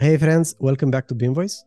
Hey friends, welcome back to BeamVoice.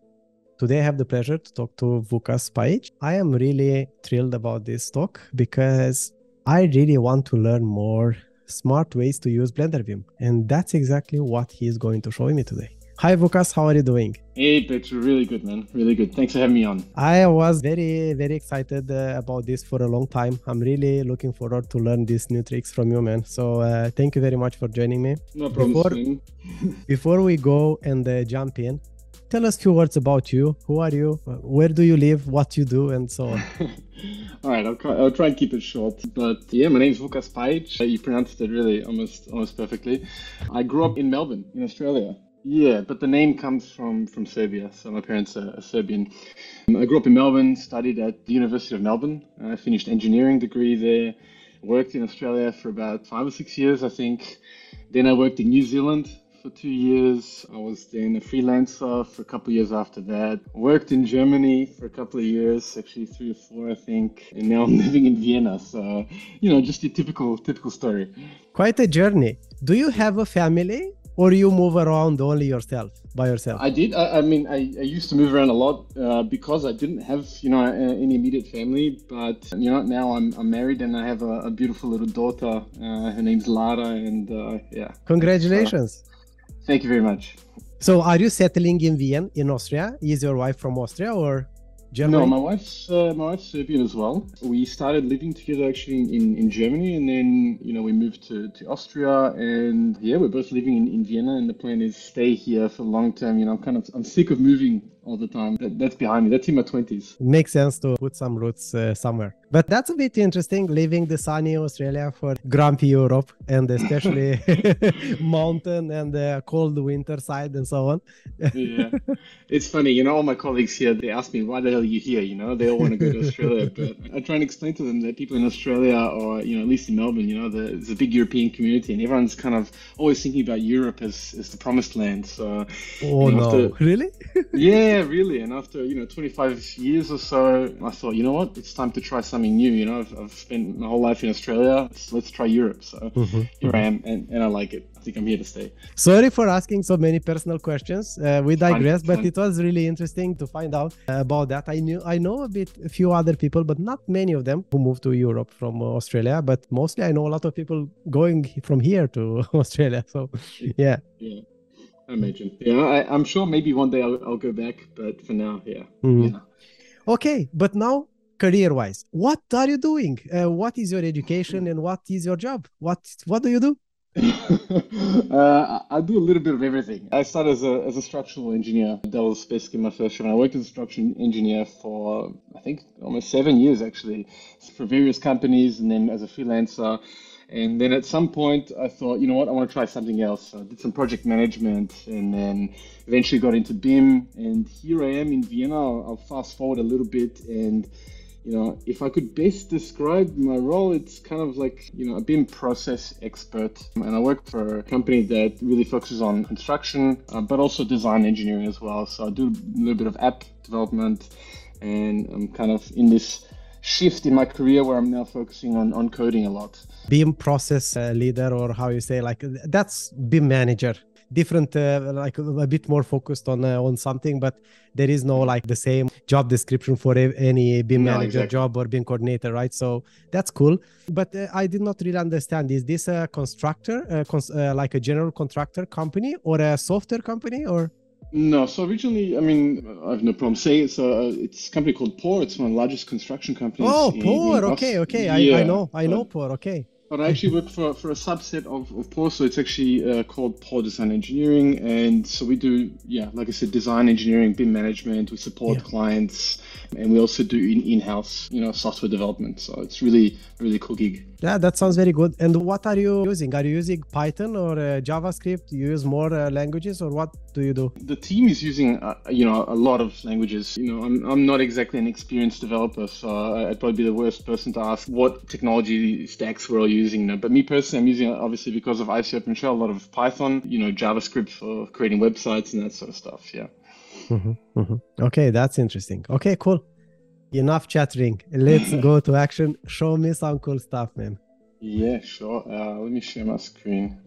Today I have the pleasure to talk to Vukas Spajic. I am really thrilled about this talk because I really want to learn more smart ways to use Blender BIM. And that's exactly what he's going to show me today. Hi Vukas, how are you doing? Hey Petru, really good man, really good. Thanks for having me on. I was very, very excited uh, about this for a long time. I'm really looking forward to learn these new tricks from you, man. So uh, thank you very much for joining me. No problem. Before, before we go and uh, jump in, tell us a few words about you. Who are you? Where do you live? What you do, and so on. All right, I'll try, I'll try and keep it short. But yeah, my name is Vukas Spajic. You pronounced it really almost almost perfectly. I grew up in Melbourne, in Australia. Yeah, but the name comes from from Serbia. So my parents are, are Serbian. Um, I grew up in Melbourne, studied at the University of Melbourne. I finished engineering degree there. Worked in Australia for about five or six years, I think. Then I worked in New Zealand for two years. I was then a freelancer for a couple of years after that. Worked in Germany for a couple of years, actually three or four, I think. And now I'm living in Vienna. So, you know, just a typical typical story. Quite a journey. Do you have a family? Or you move around only yourself by yourself? I did. I, I mean I, I, used to move around a lot uh, because i didn't have you know any immediate family. But you know now i'm, I'm married and i have a, a beautiful little daughter. Uh, her name's lara and uh, yeah. Congratulations. Thank you very much. So are you settling in vienna in austria? Is your wife from austria or Germany? No, my wife's uh, my wife's Serbian as well. We started living together actually in, in Germany, and then you know we moved to, to Austria, and yeah, we're both living in, in Vienna. And the plan is stay here for long term. You know, I'm kind of I'm sick of moving all the time. That, that's behind me. That's in my 20s. Makes sense to put some roots uh, somewhere. But that's a bit interesting leaving the sunny Australia for grumpy Europe and especially mountain and the cold winter side and so on. yeah. It's funny, you know, all my colleagues here, they ask me, why the hell are you here? You know, they all want to go to Australia. but I try and explain to them that people in Australia or, you know, at least in Melbourne, you know, the, it's a big European community and everyone's kind of always thinking about Europe as, as the promised land. So, oh, no. After, really? yeah, yeah, really. And after you know 25 years or so, I thought, you know what, it's time to try something new. You know, I've, I've spent my whole life in Australia. So let's try Europe. So mm-hmm. here I am, and, and I like it. I think I'm here to stay. Sorry for asking so many personal questions. Uh, we digress, but it was really interesting to find out about that. I knew I know a bit, a few other people, but not many of them who moved to Europe from Australia. But mostly, I know a lot of people going from here to Australia. So, yeah. Yeah. I imagine. Yeah, I, am sure maybe one day I'll, I'll, go back, but for now, yeah. Mm. yeah. Okay, but now career-wise, what are you doing? Uh, what is your education and what is your job? What what do you do? uh, I do a little bit of everything. I started as a, as a structural engineer. That was basically my first job. I worked as a structural engineer for, I think, almost seven years actually, for various companies and then as a freelancer. And then at some point, I thought, you know what, I want to try something else. So I did some project management and then eventually got into BIM. And here I am in Vienna. I'll, I'll fast forward a little bit. And, you know, if I could best describe my role, it's kind of like, you know, a BIM process expert. And I work for a company that really focuses on construction, uh, but also design engineering as well. So I do a little bit of app development and I'm kind of in this shift in my career where I'm now focusing on, on coding a lot. BIM process uh, leader, or how you say, like that's BIM manager. Different, uh, like a bit more focused on uh, on something, but there is no like the same job description for any BIM no, manager exactly. job or BIM coordinator, right? So that's cool. But uh, I did not really understand: is this a constructor, cons- uh, like a general contractor company, or a software company, or? No, so originally, I mean, I have no problem saying it. So uh, it's a company called PORR. It's one of the largest construction companies. Oh, in, PORR. In okay, okay. Yeah, I, I know, I know PORR. Okay. But I actually work for, for a subset of, of PORR, so it's actually uh, called PORR Design Engineering. And so we do, yeah, like I said, design engineering, BIM management. We support yeah. clients, and we also do in in house, you know, software development. So it's really really cool gig. Yeah, that sounds very good. And what are you using? Are you using Python or uh, JavaScript? You use more uh, languages, or what do you do? The team is using, uh, you know, a lot of languages. You know, I'm, I'm not exactly an experienced developer, so I'd probably be the worst person to ask what technology stacks we're all using. Now. But me personally, I'm using it obviously because of IFC OpenShell, a lot of Python. You know, JavaScript for creating websites and that sort of stuff. Yeah. Mm-hmm, mm-hmm. Okay, that's interesting. Okay, cool enough chattering. Let's go to action. Show me some cool stuff, man. Yeah, sure. Uh, let me share my screen.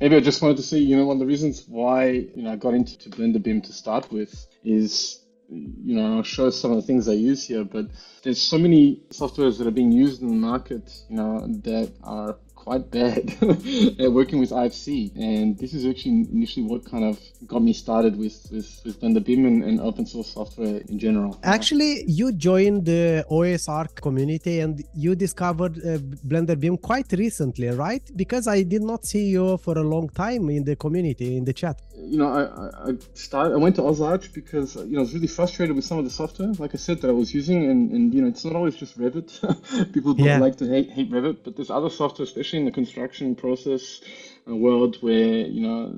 Maybe I just wanted to say, you know, one of the reasons why you know I got into Blender BIM to start with is, you know, I'll show some of the things I use here, but there's so many softwares that are being used in the market, you know, that are quite bad at working with IFC. And this is actually initially what kind of got me started with, with, with Blender BIM and, and open source software in general. Actually, you joined the OSArch community and you discovered uh, Blender BIM quite recently, right? Because I did not see you for a long time in the community, in the chat. You know, I, I started, I went to OSArch because, you know, I was really frustrated with some of the software, like I said, that I was using. And, and you know, it's not always just Revit. People don't yeah. like to hate, hate Revit, but there's other software, especially in the construction process a world where you know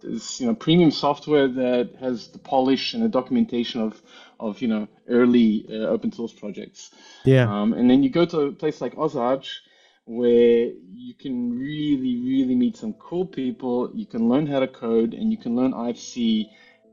there's you know premium software that has the polish and the documentation of of you know early uh, open source projects. Yeah. Um, and then you go to a place like OSArch where you can really really meet some cool people. You can learn how to code and you can learn IFC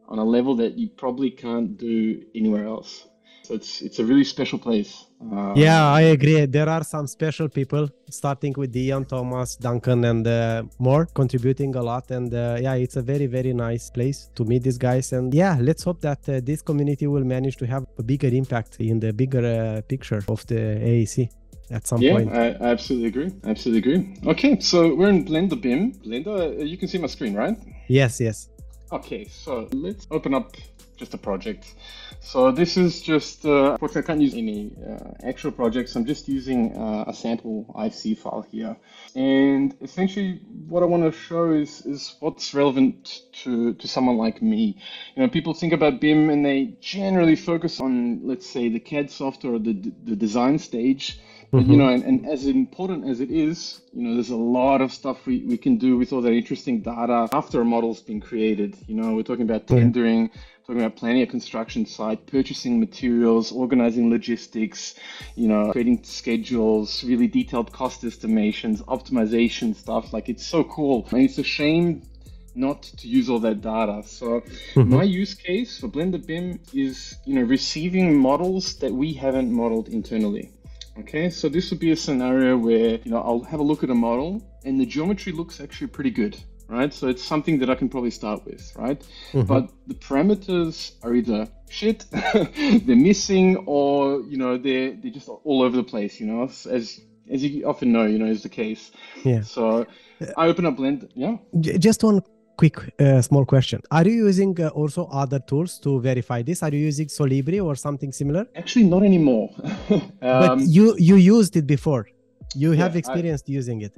on a level that you probably can't do anywhere else. So it's it's a really special place. Uh, yeah, I agree. There are some special people, starting with Dion, Thomas, Duncan, and uh, more, contributing a lot. And uh, yeah, it's a very very nice place to meet these guys. And yeah, let's hope that uh, this community will manage to have a bigger impact in the bigger uh, picture of the AEC at some yeah, point. Yeah, I absolutely agree. Absolutely agree. Okay, so we're in Blender BIM. Blender, uh, you can see my screen, right? Yes, yes. Okay, so let's open up just a project. So this is just, uh, unfortunately I can't use any uh, actual projects. I'm just using uh, a sample IFC file here. And essentially what I want to show is, is what's relevant to, to someone like me. You know, people think about BIM and they generally focus on, let's say, the CAD software or the, the design stage. But, mm-hmm. you know, and, and, as important as it is, you know, there's a lot of stuff we, we can do with all that interesting data after a model's been created. You know, we're talking about tendering, talking about planning a construction site, purchasing materials, organizing logistics, you know, creating schedules, really detailed cost estimations, optimization stuff. Like it's so cool. And it's a shame not to use all that data. So mm-hmm. my use case for Blender BIM is, you know, receiving models that we haven't modeled internally. Okay, so this would be a scenario where, you know, I'll have a look at a model and the geometry looks actually pretty good right? So it's something that I can probably start with, right? Mm-hmm. But the parameters are either shit, they're missing, or you know they're they're just all over the place. You know, as as you often know, you know, is the case. Yeah. So I open up Blend. Yeah. Just one quick uh, small question. Are you using uh, also other tools to verify this? Are you using solibri or something similar? Actually not anymore. Um, but you you used it before. You have experienced I, using it.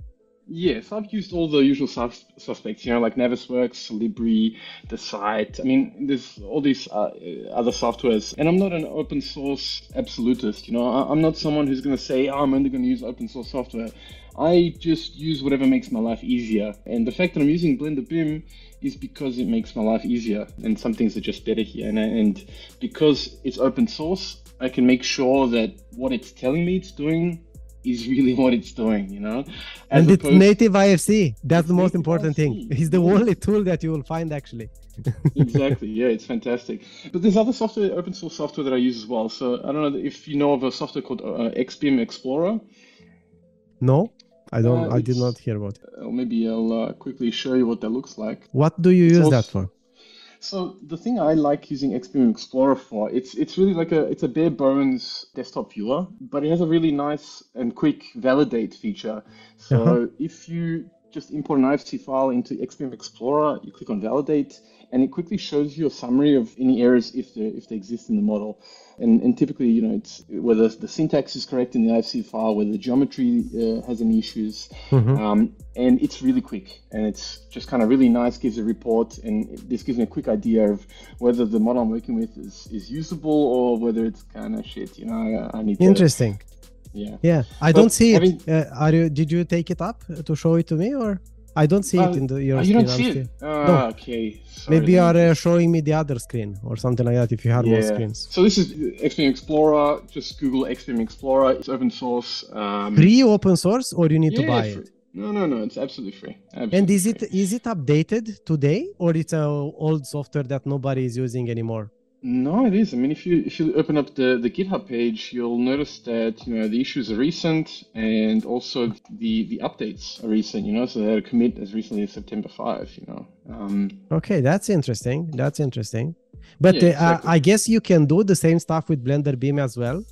Yes, I've used all the usual sus- suspects, you know, like Navisworks, Solibri, the site. I mean, there's all these uh, other softwares, and I'm not an open source absolutist. You know, I- am not someone who's going to say, oh, I'm only going to use open source software. I just use whatever makes my life easier. And the fact that I'm using Blender BIM is because it makes my life easier, and some things are just better here. And, and because it's open source, I can make sure that what it's telling me it's doing is really what it's doing, you know. As and it's native IFC. That's the most important IFC. thing. It's the only tool that you will find actually. exactly. Yeah, it's fantastic. But there's other software, open source software that I use as well. So I don't know if you know of a software called uh, XBIM Explorer. No, I don't. Uh, I did not hear about. It. Uh, maybe I'll uh, quickly show you what that looks like. What do you use also, that for? So the thing I like using XBIM Explorer for, it's it's really like a it's a bare bones desktop viewer, but it has a really nice and quick validate feature. So uh-huh. if you just import an IFC file into XBIM Explorer, you click on validate, and it quickly shows you a summary of any errors if they if they exist in the model. And, and typically, you know, it's whether the syntax is correct in the IFC file, whether the geometry uh, has any issues, mm-hmm. um, and it's really quick and it's just kind of really nice. Gives a report, and this gives me a quick idea of whether the model I'm working with is, is usable or whether it's kind of shit. You know, I, I need. Interesting. To, yeah. Yeah, I but don't see having, it. Uh, are you? Did you take it up to show it to me or? I don't see uh, it in the your uh, you don't see it. Uh, no. Okay. Sorry, Maybe you are uh, showing me the other screen or something like that. If you have yeah. more screens. So this is XBIM Explorer. Just Google XBIM Explorer. It's open source. Um, free open source, or you need yeah, to buy free. it. No, no, no. It's absolutely free. Absolutely and is it is it updated today, or it's a old software that nobody is using anymore? No, it is. I mean, if you if you open up the, the GitHub page, you'll notice that you know the issues are recent and also the the updates are recent. You know, so they had a commit as recently as September five. You know. Um, okay, that's interesting. That's interesting. But Yeah, uh, exactly. I guess you can do the same stuff with Blender BIM as well.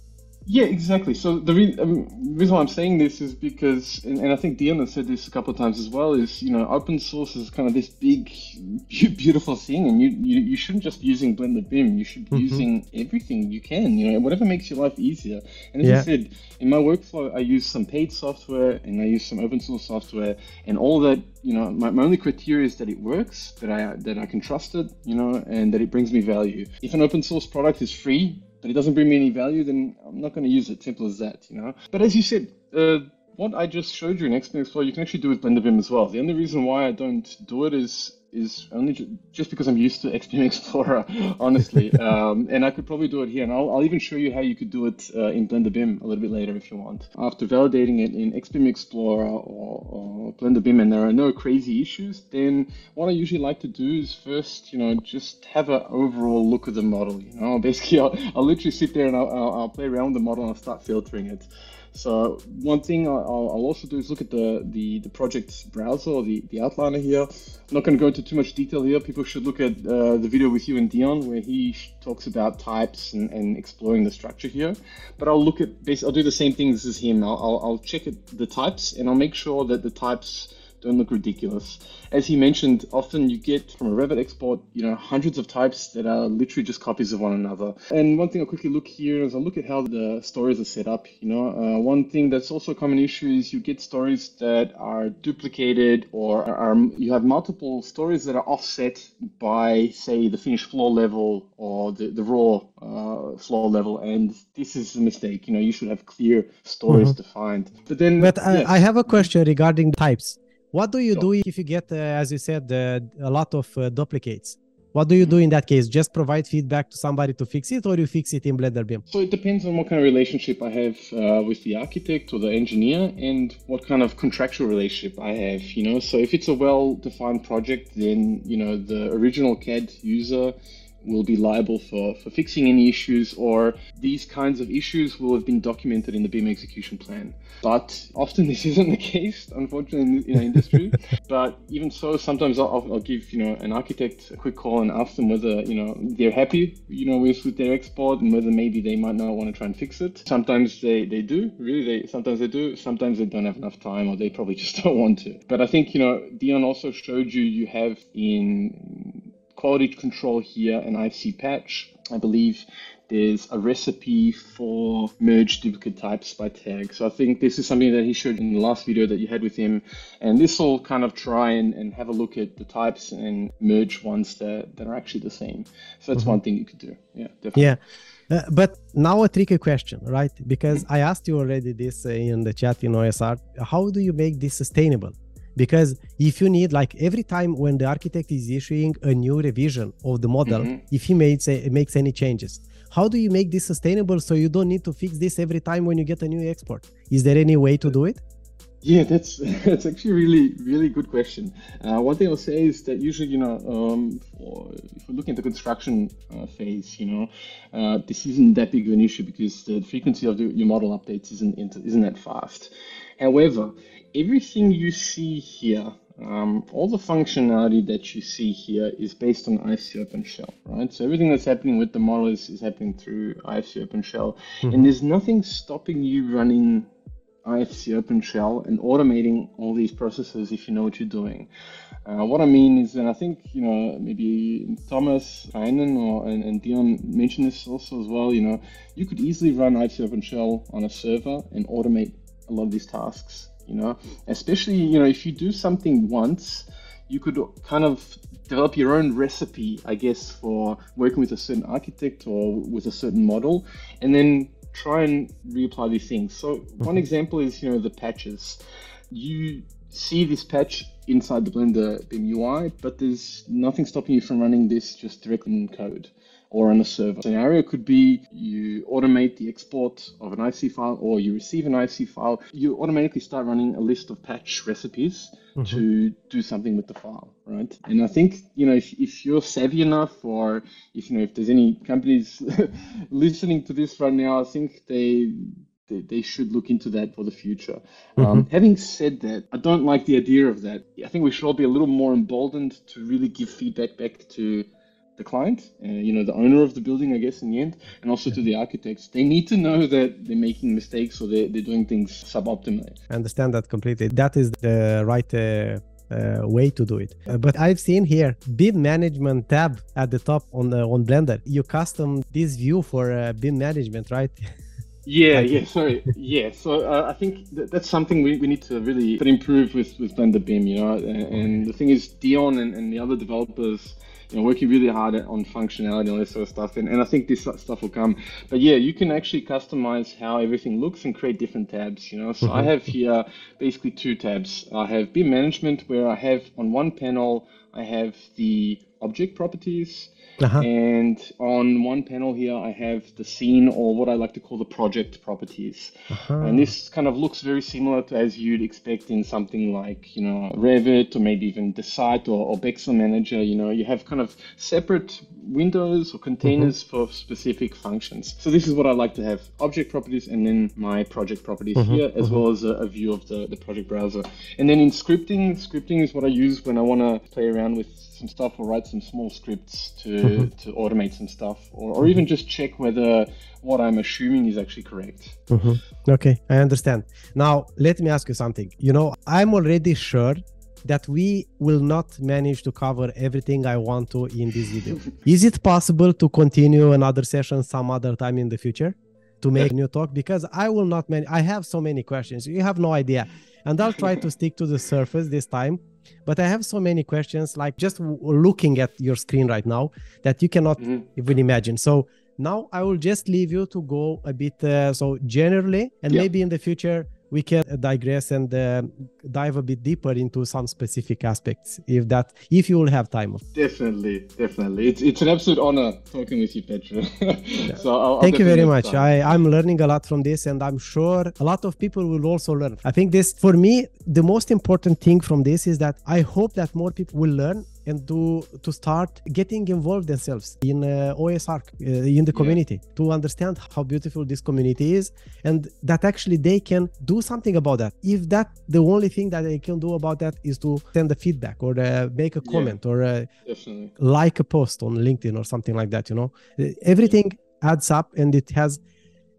Yeah, exactly. So the re- um, reason why I'm saying this is because, and, and I think Dion has said this a couple of times as well, is you know open source is kind of this big, beautiful thing, and you, you you shouldn't just be using Blender BIM. You should be using everything you can. You know, whatever makes your life easier. And as Yeah. I said, in my workflow, I use some paid software and I use some open source software, and all that. You know, my, my only criteria is that it works, that I that I can trust it, you know, and that it brings me value. If an open source product is free, but it doesn't bring me any value, then I'm not going to use it. Simple as that, you know. But as you said, uh, what I just showed you in XBIM Explorer, you can actually do with Blender BIM as well. The only reason why I don't do it is is only ju- just because I'm used to XBIM Explorer, honestly. um, and I could probably do it here, and I'll, I'll even show you how you could do it uh, in Blender BIM a little bit later if you want. After validating it in XBIM Explorer or, or Blender BIM, and there are no crazy issues, then what I usually like to do is first, you know, just have an overall look of the model. You know, basically, I'll, I'll literally sit there and I'll, I'll, I'll play around with the model and I'll start filtering it. So one thing I'll, I'll also do is look at the, the, the project browser or the, the outliner here. I'm not going to go into too much detail here. People should look at uh, the video with you and Dion where he talks about types and, and exploring the structure here. But I'll look at. I'll do the same things as him. I'll, I'll, I'll check at the types and I'll make sure that the types don't look ridiculous. As he mentioned, often you get from a Revit export, you know, hundreds of types that are literally just copies of one another. And one thing I'll quickly look here is I'll look at how the stories are set up. You know, uh, one thing that's also a common issue is you get stories that are duplicated or are, you have multiple stories that are offset by, say, the finished floor level or the, the raw uh, floor level. And this is a mistake. You know, you should have clear stories defined. But then, But I, yeah. I have a question regarding types. What do you Sure. do if you get, uh, as you said, uh, a lot of uh, duplicates? What do you do in that case? Just provide feedback to somebody to fix it, or you fix it in Blender BIM? So it depends on what kind of relationship I have uh, with the architect or the engineer and what kind of contractual relationship I have, you know. So if it's a well-defined project, then, you know, the original CAD user will be liable for, for fixing any issues or these kinds of issues will have been documented in the BIM execution plan. But often this isn't the case, unfortunately, in, in our industry. but even so, sometimes I'll, I'll give, you know, an architect a quick call and ask them whether, you know, they're happy, you know, with, with their export and whether maybe they might not want to try and fix it. Sometimes they, they do, really, they sometimes they do, sometimes they don't have enough time or they probably just don't want to. But I think, you know, Dion also showed you you have in quality control here an IFC patch. I believe there's a recipe for merge duplicate types by tag. So I think this is something that he showed in the last video that you had with him. And this will kind of try and, and have a look at the types and merge ones that, that are actually the same. So that's one thing you could do. Yeah, definitely. Yeah. Uh, but now a tricky question, right? Because I asked you already this uh, in the chat in OSArch. How do you make this sustainable? Because if you need, like every time when the architect is issuing a new revision of the model, Mhm. if he makes a, makes any changes, how do you make this sustainable so you don't need to fix this every time when you get a new export? Is there any way to do it? Yeah, that's that's actually a really really good question. Uh, one thing I'll say is that usually, you know, um, for, if we're looking at the construction uh, phase, you know, uh, this isn't that big of an issue because the frequency of the, your model updates isn't isn't that fast. However, everything you see here, um, all the functionality that you see here is based on IFC OpenShell, right? So everything that's happening with the model is, is happening through IFC OpenShell, and there's nothing stopping you running IFC OpenShell and automating all these processes if you know what you're doing. Uh, what I mean is, and I think you know maybe Thomas Krijnen or and, and Dion mentioned this also as well. You know, you could easily run IFC OpenShell on a server and automate a lot of these tasks. You know, especially you know if you do something once, you could kind of develop your own recipe, I guess, for working with a certain architect or with a certain model, and then try and reapply these things. So one mm-hmm. example is, you know, the patches. You see this patch inside the Blender BIM UI, but there's nothing stopping you from running this just directly in code or on a server. Scenario could be you automate the export of an IFC file or you receive an IFC file. You automatically start running a list of patch recipes mm-hmm. to do something with the file, right? And I think, you know, if, if you're savvy enough or if, you know, if there's any companies listening to this right now, I think they they, they should look into that for the future. Mm-hmm. Um, having said that, I don't like the idea of that. I think we should all be a little more emboldened to really give feedback back to the client, uh, you know, the owner of the building, I guess, in the end, and also to the architects. They need to know that they're making mistakes or they're, they're doing things suboptimally. I understand that completely. That is the right. Uh... Uh, way to do it. Uh, but I've seen here BIM management tab at the top on the, on Blender. You custom this view for uh, BIM management, right? Yeah, yeah, sorry. yeah, so uh, I think that that's something we, we need to really improve with, with Blender BIM, you know. And, and the thing is, Dion and, and the other developers you know, working really hard on functionality and all this sort of stuff. And, and I think this stuff will come. But yeah, you can actually customize how everything looks and create different tabs, you know. So I mm-hmm. have here basically two tabs. I have BIM management where I have on one panel, I have the object properties uh-huh. And on one panel here, I have the scene or what I like to call the project properties. Uh-huh. And this kind of looks very similar to as you'd expect in something like, you know, Revit or maybe even Desite or, or Bexel Manager. You know, you have kind of separate windows or containers mm-hmm. for specific functions. So this is what I like to have object properties and then my project properties mm-hmm. here, as mm-hmm. well as a, a, view of the, the project browser. And then in scripting, scripting is what I use when I want to play around with some stuff or write some small scripts to, to automate some stuff or, or even just check whether what I'm assuming is actually correct. Mm-hmm. Okay, I understand. Now, let me ask you something. You know, I'm already sure that we will not manage to cover everything I want to in this video. Is it possible to continue another session some other time in the future to make new talk? Because I will not man- I have so many questions. You have no idea. And I'll try to stick to the surface this time. But I have so many questions, like just looking at your screen right now, that you cannot mm-hmm. even imagine. So now I will just leave you to go a bit uh, so generally, and yep. maybe in the future we can digress and uh, dive a bit deeper into some specific aspects if that if you will have time. Definitely definitely. It's, it's an absolute honor talking with you petra yeah. so I'll, thank I'll you very much. I, i'm learning a lot from this and i'm sure a lot of people will also learn. I think this for me the most important thing from this is that i hope that more people will learn and to to start getting involved themselves in uh, OSArch uh, in the community yeah. to understand how beautiful this community is and that actually they can do something about that. If that the only thing that they can do about that is to send a feedback or uh, make a comment yeah, or uh, like a post on LinkedIn or something like that, you know, everything adds up and it has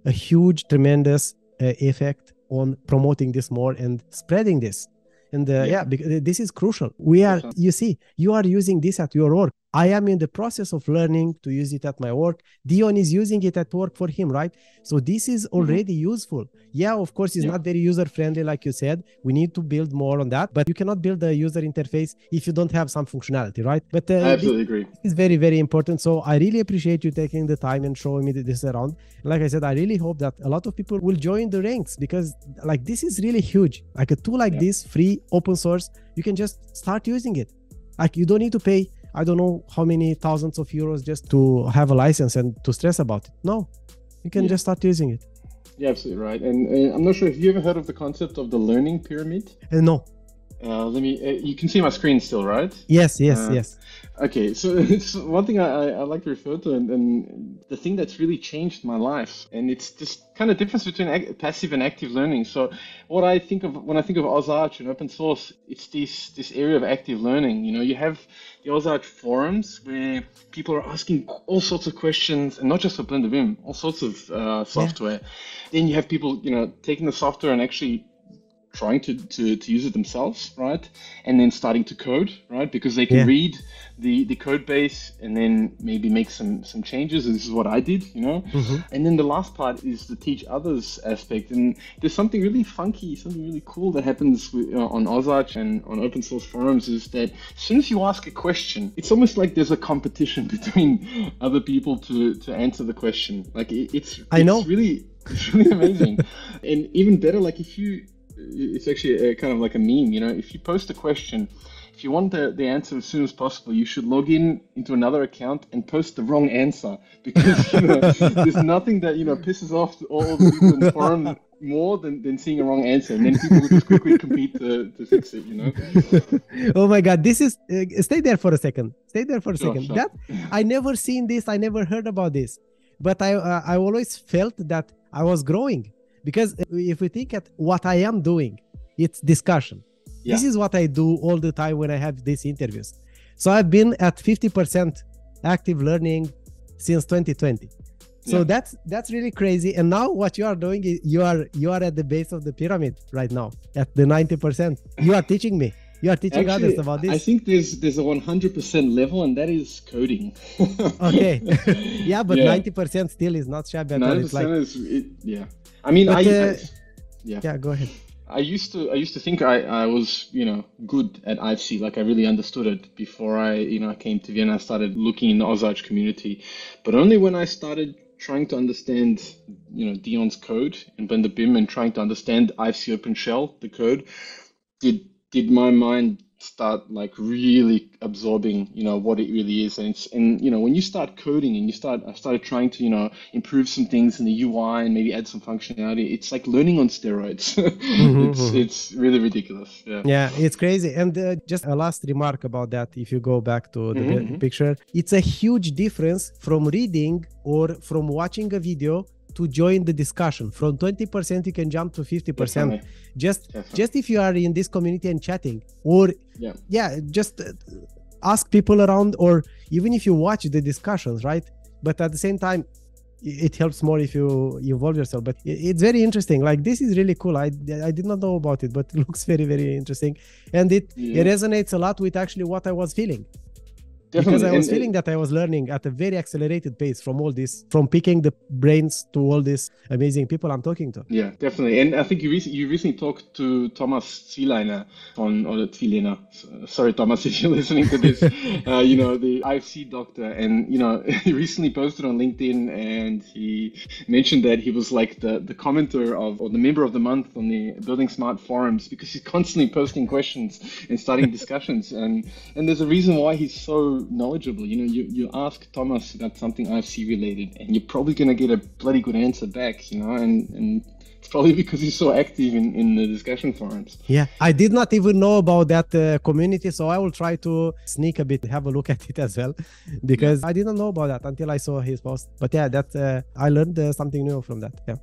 a huge, tremendous uh, effect on promoting this more and spreading this and uh, yeah. yeah, because this is crucial. We are you see you are using this at your work I am in the process of learning to use it at my work. Dion is using it at work for him, right? So this is mm-hmm. already mm-hmm. useful. Yeah, of course, it's yeah. not very user friendly, like you said. We need to build more on that, but you cannot build a user interface if you don't have some functionality, right? But uh, I absolutely this, agree. It's very, very important. So I really appreciate you taking the time and showing me this around. Like I said, I really hope that a lot of people will join the ranks because like this is really huge. Like a tool like yeah. this, free, open source, you can just start using it. Like you don't need to pay I don't know how many thousands of euros just to have a license and to stress about it. No, you can yeah. just start using it. Yeah, absolutely right. And uh, I'm not sure if you ever heard of the concept of the learning pyramid. Uh, no. Uh, let me. Uh, you can see my screen still, right? Yes, yes, uh, yes. Okay, so it's one thing I, I like to refer to, and, and, the thing that's really changed my life, and it's this kind of difference between passive and active learning. So, what I think of when I think of OSArch and open source, it's this this area of active learning. You know, you have the OSArch forums where people are asking all sorts of questions, and not just for Blender BIM, all sorts of uh, software. Yeah. Then you have people, you know, taking the software and actually trying to, to, to use it themselves, right? And then starting to code, right? Because they can yeah. read the, the code base and then maybe make some, some changes. And this is what I did, you know? Mm-hmm. And then the last part is the teach others aspect. And there's something really funky, something really cool that happens with, uh, on OSArch and on open source forums is that as soon as you ask a question, it's almost like there's a competition between other people to, to answer the question. Like it, it's, I know. really, it's really amazing. and even better, like if you it's actually a, kind of like a meme. You know, if you post a question, if you want the, the answer as soon as possible, you should log in into another account and post the wrong answer because you know, there's nothing that you know pisses off all the people in the forum more than, than seeing a wrong answer, and then people will just quickly compete to, to fix it. You know. oh my God! This is uh, stay there for a second. Stay there for a Sure, second. sure. That I never seen this. I never heard about this, but I uh, I always felt that I was growing because if we think at what I am doing, it's discussion. This is what I do all the time when I have these interviews. So I've been at 50% active learning since 2020. So Yeah. that's that's really crazy. And now what you are doing is you are you are at the base of the pyramid right now at the 90%. You are teaching me. You are teaching Actually, others about I think there's there's a 100% level, and that is coding. Okay. yeah, but Yeah. 90% still is not shabby at 90% It's like is it, yeah. I mean, But, I, uh, I yeah. yeah, go ahead. I used to I used to think I, I was you know good at IFC like I really understood it before I you know I came to Vienna I started looking in the OSArch community but only when I started trying to understand you know Dion's code and Blender BIM and trying to understand IFC OpenShell the code did did my mind start like really absorbing you know what it really is and it's and you know when you start coding and you start I started trying to you know improve some things in the UI and maybe add some functionality it's like learning on steroids it's mhm. it's really ridiculous yeah Yeah, it's crazy. And uh, just a last remark about that, if you go back to the Mhm, pi- mhm. picture, it's a huge difference from reading or from watching a video to join the discussion. From 20%, you can jump to 50%. Definitely. Just Definitely. just if you are in this community and chatting, or Yeah. yeah, just uh, ask people around, or even if you watch the discussions, right? But at the same time, it helps more if you involve yourself. But it's very interesting. Like this is really cool. I I did not know about it, but it looks very very interesting, and it Yeah. it resonates a lot with actually what I was feeling because I was And- feeling that I was learning at a very accelerated pace from all this, from picking the brains to all these amazing people I'm talking to. Yeah, definitely. And I think you recently, you recently talked to Thomas Zieleiner on, or Zieleiner. Sorry, Thomas, if you're listening to this, uh, you know, the IFC doctor. And, you know, he recently posted on LinkedIn and he mentioned that he was like the, the commenter of, or the member of the month on the Building Smart forums because he's constantly posting questions and starting discussions. And, and there's a reason why he's so knowledgeable. You know, you, you ask Thomas about something IFC related and you're probably to get a bloody good answer back, you know, and, and it's probably because he's so active in, in the discussion forums. Yeah, I did not even know about that uh, community, so I will try to sneak a bit, have a look at it as well, because I didn't know about that until I saw his post. But yeah, that uh, I learned uh, something new from that. Yeah.